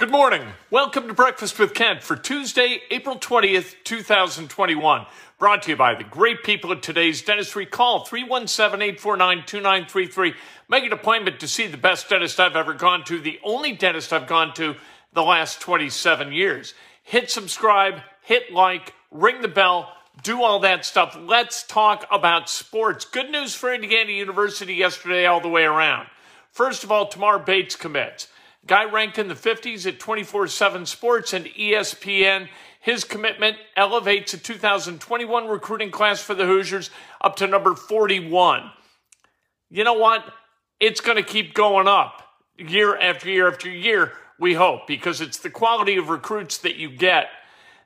Good morning. Welcome to Breakfast with Kent for Tuesday, April 20th, 2021. Brought to you by the great people at today's dentistry. Call 317 849 2933. Make an appointment to see the best dentist I've ever gone to, the only dentist I've gone to the last 27 years. Hit subscribe, hit like, ring the bell, do all that stuff. Let's talk about sports. Good news for Indiana University yesterday, all the way around. First of all, Tamar Bates commits. Guy ranked in the 50s at 24 7 Sports and ESPN. His commitment elevates the 2021 recruiting class for the Hoosiers up to number 41. You know what? It's going to keep going up year after year after year, we hope, because it's the quality of recruits that you get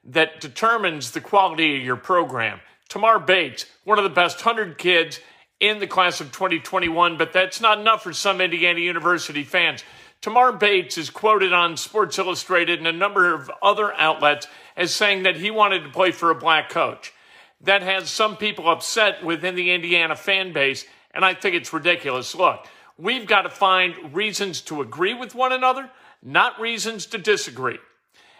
that determines the quality of your program. Tamar Bates, one of the best 100 kids in the class of 2021, but that's not enough for some Indiana University fans. Tamar Bates is quoted on Sports Illustrated and a number of other outlets as saying that he wanted to play for a black coach. That has some people upset within the Indiana fan base, and I think it's ridiculous. Look, we've got to find reasons to agree with one another, not reasons to disagree.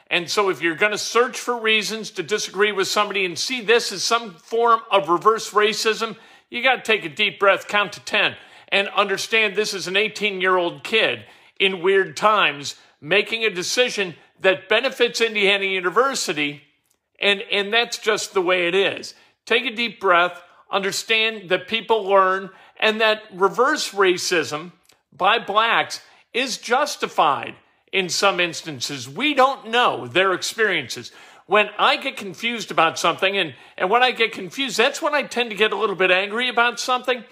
And so, if you're going to search for reasons to disagree with somebody and see this as some form of reverse racism, you got to take a deep breath, count to 10, and understand this is an 18 year old kid in weird times, making a decision that benefits Indiana University, and, and that's just the way it is. Take a deep breath, understand that people learn, and that reverse racism by blacks is justified in some instances. We don't know their experiences. When I get confused about something, and, and when I get confused, that's when I tend to get a little bit angry about something.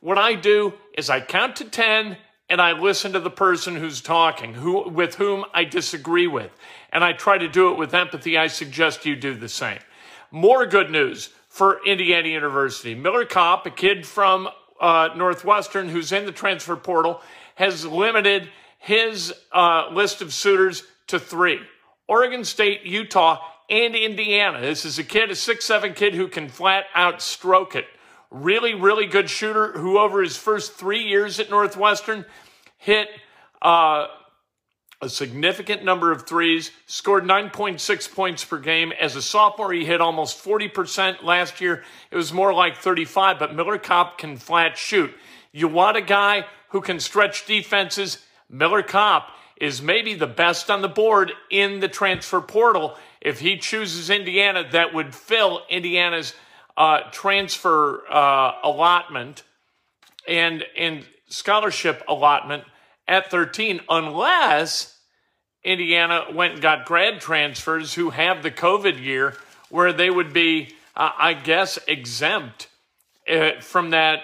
What I do is I count to 10 and I listen to the person who's talking, who, with whom I disagree with, and I try to do it with empathy. I suggest you do the same. More good news for Indiana University. Miller Kopp, a kid from uh, Northwestern who's in the transfer portal, has limited his uh, list of suitors to three Oregon State, Utah, and Indiana. This is a kid, a six-seven kid who can flat out stroke it really, really good shooter who, over his first three years at Northwestern, hit uh, a significant number of threes, scored 9.6 points per game. As a sophomore, he hit almost 40%. Last year, it was more like 35, but Miller Kopp can flat shoot. You want a guy who can stretch defenses? Miller Kopp is maybe the best on the board in the transfer portal. If he chooses Indiana, that would fill Indiana's uh, transfer uh, allotment and and scholarship allotment at 13 unless Indiana went and got grad transfers who have the COVID year where they would be, uh, I guess, exempt uh, from that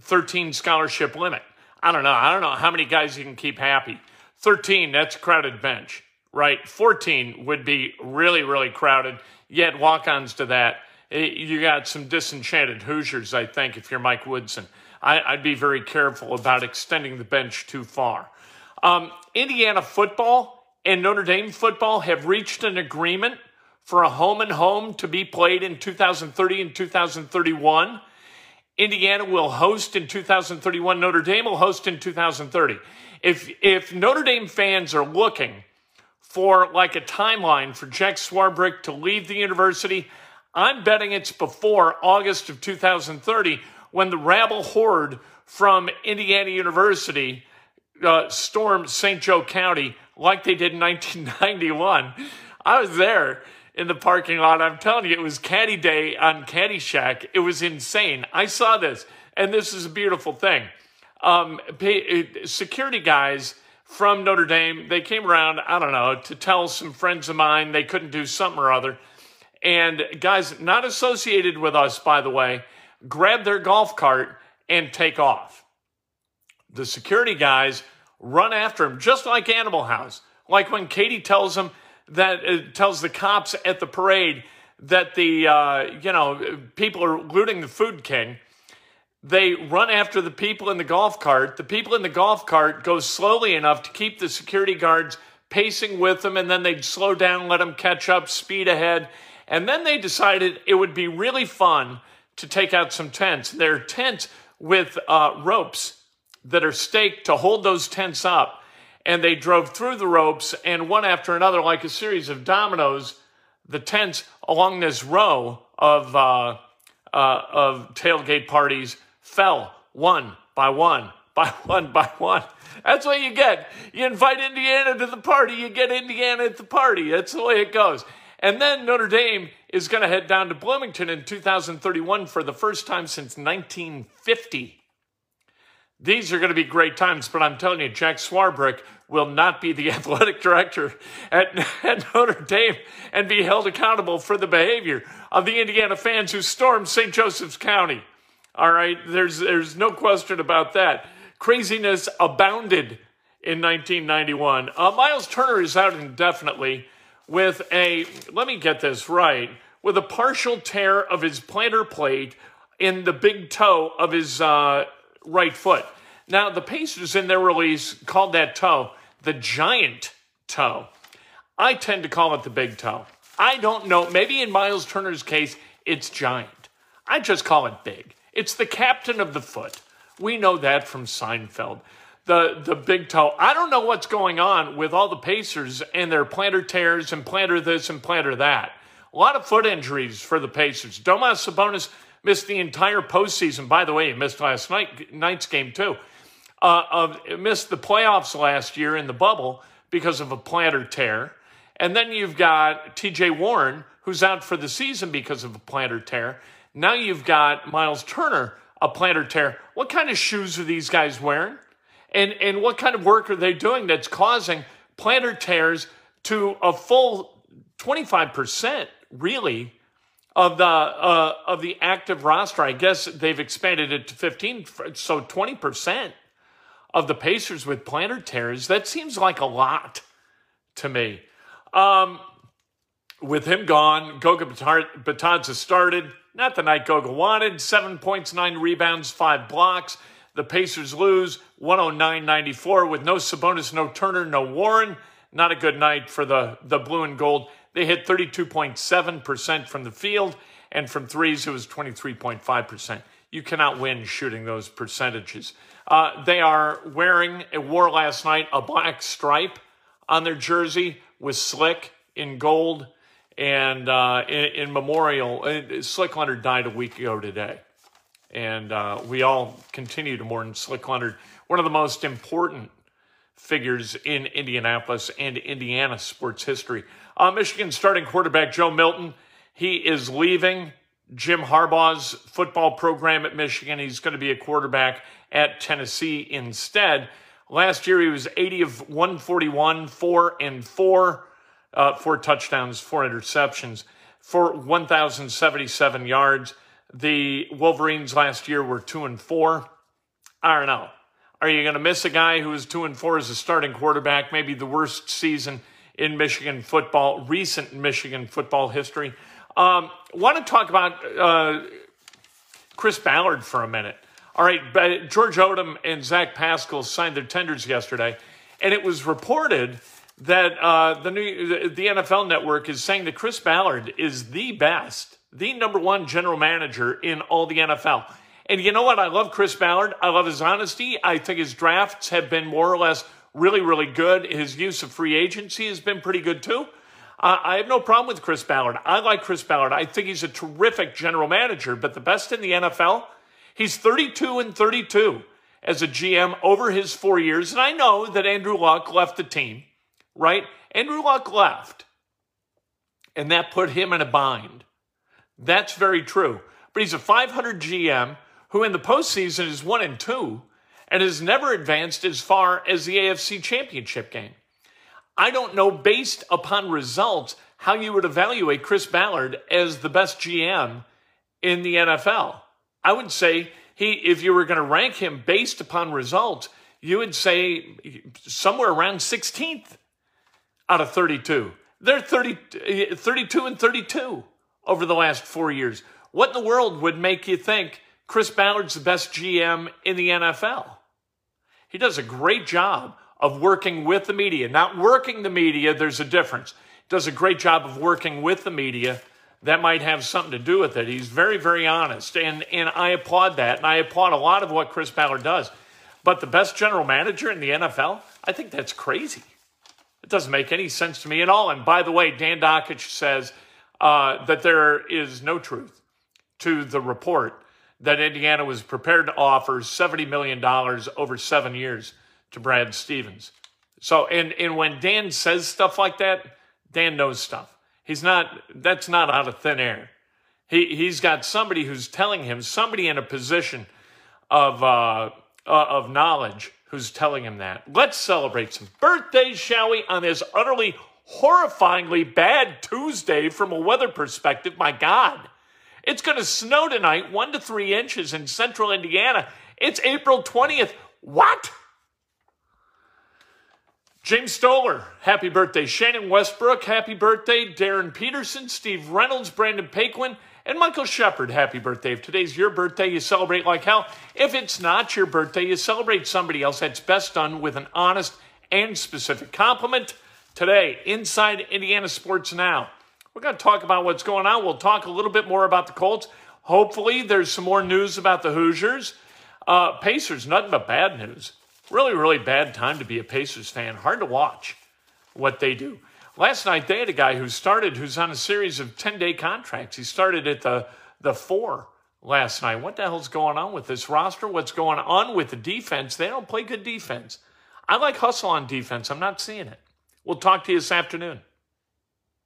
13 scholarship limit. I don't know. I don't know how many guys you can keep happy. 13, that's a crowded bench, right? 14 would be really, really crowded. Yet walk ons to that. Eh, you got some disenchanted Hoosiers, I think, if you're Mike Woodson. I, would be very careful about extending the bench too far. Um, Indiana football and Notre Dame football have reached an agreement for a home and home to be played in 2030 and 2031. Indiana will host in 2031. Notre Dame will host in 2030. If if Notre Dame fans are looking for like a timeline for Jack Swarbrick to leave the university, I'm betting it's before August of 2030 when the rabble horde from Indiana University uh, stormed St. Joe County like they did in 1991. I was there in the parking lot. I'm telling you, it was Caddy Day on Caddy Shack. It was insane. I saw this, and this is a beautiful thing. Um, uh, security guys from Notre Dame, they came around, I don't know, to tell some friends of mine they couldn't do something or other and guys not associated with us, by the way, grab their golf cart and take off. The security guys run after him, just like Animal House. Like when Katie tells them that uh, tells the cops at the parade that the uh, you know people are looting the food king. They run after the people in the golf cart. The people in the golf cart go slowly enough to keep the security guards pacing with them, and then they'd slow down, let them catch up, speed ahead, and then they decided it would be really fun to take out some tents. They're tents with uh, ropes that are staked to hold those tents up. and they drove through the ropes, and one after another, like a series of dominoes, the tents along this row of uh, uh, of tailgate parties fell one by one by one by one. That's what you get. You invite Indiana to the party, you get Indiana at the party. That's the way it goes. And then Notre Dame is going to head down to Bloomington in 2031 for the first time since 1950. These are going to be great times, but I'm telling you, Jack Swarbrick will not be the athletic director at, at, Notre Dame and be held accountable for the behavior of the Indiana fans who stormed St. Joseph's County. All right, there's there's no question about that. Craziness abounded in 1991. Uh, Miles Turner is out indefinitely with a let me get this right with a partial tear of his plantar plate in the big toe of his uh, right foot. Now, the Pacers in their release called that toe the giant toe. I tend to call it the big toe. I don't know. Maybe in Miles Turner's case, it's giant. I just call it big. It's the captain of the foot. We know that from Seinfeld. The, the big toe. I don't know what's going on with all the Pacers and their plantar tears and plantar this and plantar that. A lot of foot injuries for the Pacers. Domas Sabonis missed the entire postseason. By the way, he missed last night night's game too. Uh, missed the playoffs last year in the bubble because of a plantar tear. And then you've got T.J. Warren, who's out for the season because of a plantar tear. Now you've got Miles Turner, a plantar tear. What kind of shoes are these guys wearing? And, and what kind of work are they doing that's causing plantar tears to a full 25%, really, of the uh, of the active roster. I guess they've expanded it to 15, so 20% of the Pacers with plantar tears. That seems like a lot to me. Um, with him gone, Goga Bitadze started. Not the night Goga wanted. Seven points, nine rebounds, five blocks. The Pacers lose 109 94 with no Sabonis, no Turner, no Warren. Not a good night for the, the blue and gold. They hit 32.7% from the field, and from threes, it was 23.5%. You cannot win shooting those percentages. Uh, they are wearing, it wore last night, a black stripe on their jersey with slick in gold and uh, in, in, memorial. Uh, slick Leonard died a week ago today. And uh, we all continue to mourn Slick Leonard, one of the most important figures in Indianapolis and Indiana sports history. Uh, Michigan starting quarterback Joe Milton, he is leaving Jim Harbaugh's football program at Michigan. He's going to be a quarterback at Tennessee instead. Last year he was 80 of 141, 4 and 4, uh, four touchdowns, four interceptions for 1,077 yards. The Wolverines last year were 2 and 4. I don't know. Are you going to miss a guy who is 2 and 4 as a starting quarterback, maybe the worst season in Michigan football, recent Michigan football history. Um, want to talk about uh, Chris Ballard for a minute. All right, but George Odum and Zach Pascal signed their tenders yesterday, and it was reported that uh, the new the NFL Network is saying that Chris Ballard is the best, the number one general manager in all the NFL. And you know what? I love Chris Ballard. I love his honesty. I think his drafts have been more or less really, really good. His use of free agency has been pretty good too. Uh, I have no problem with Chris Ballard. I like Chris Ballard. I think he's a terrific general manager, but the best in the NFL. He's 32 and 32 as a GM over his four years. And I know that Andrew Luck left the team, right? Andrew Luck left, and that put him in a bind. That's very true. But he's a 500 GM who in the postseason is one and two and has never advanced as far as the AFC Championship game. I don't know, based upon results, how you would evaluate Chris Ballard as the best GM in the NFL. I would say he, if you were going to rank him based upon results, you would say somewhere around 16th out of 32. They're 30, 32 and 32 over the last four years. What in the world would make you think Chris Ballard's the best GM in the NFL? He does a great job of working with the media. Not working the media, there's a difference. Does a great job of working with the media. That might have something to do with it. He's very, very honest. And, and I applaud that. And I applaud a lot of what Chris Ballard does. but the best general manager in the NFL, I think that's crazy. It doesn't make any sense to me at all. And by the way, Dan Dakich says uh, that there is no truth to the report that Indiana was prepared to offer $70 million over seven years to Brad Stevens. So, and, and when Dan says stuff like that, Dan knows stuff. He's not, that's not out of thin air. He, he's got somebody who's telling him, somebody in a position of, uh, uh, of knowledge who's telling him that. Let's celebrate some birthdays, shall we, on this utterly horrifyingly bad Tuesday from a weather perspective. My God. It's going to snow tonight, one to three inches in central Indiana. It's April 20th. What? James Stoller, happy birthday. Shannon Westbrook, happy birthday. Darren Peterson, Steve Reynolds, Brandon Paquin, and Michael Shepard, happy birthday. If today's your birthday, you celebrate like hell. If it's not your birthday, you celebrate somebody else. That's best done with an honest and specific compliment. Today, Inside Indiana Sports Now. We're going to talk about what's going on. We'll talk a little bit more about the Colts. Hopefully, there's some more news about the Hoosiers. Uh, Pacers, nothing but bad news. Really, really bad time to be a Pacers fan. Hard to watch what they do. Last night, they had a guy who started who's on a series of 10 day contracts. He started at the, the four last night. What the hell's going on with this roster? What's going on with the defense? They don't play good defense. I like hustle on defense. I'm not seeing it. We'll talk to you this afternoon.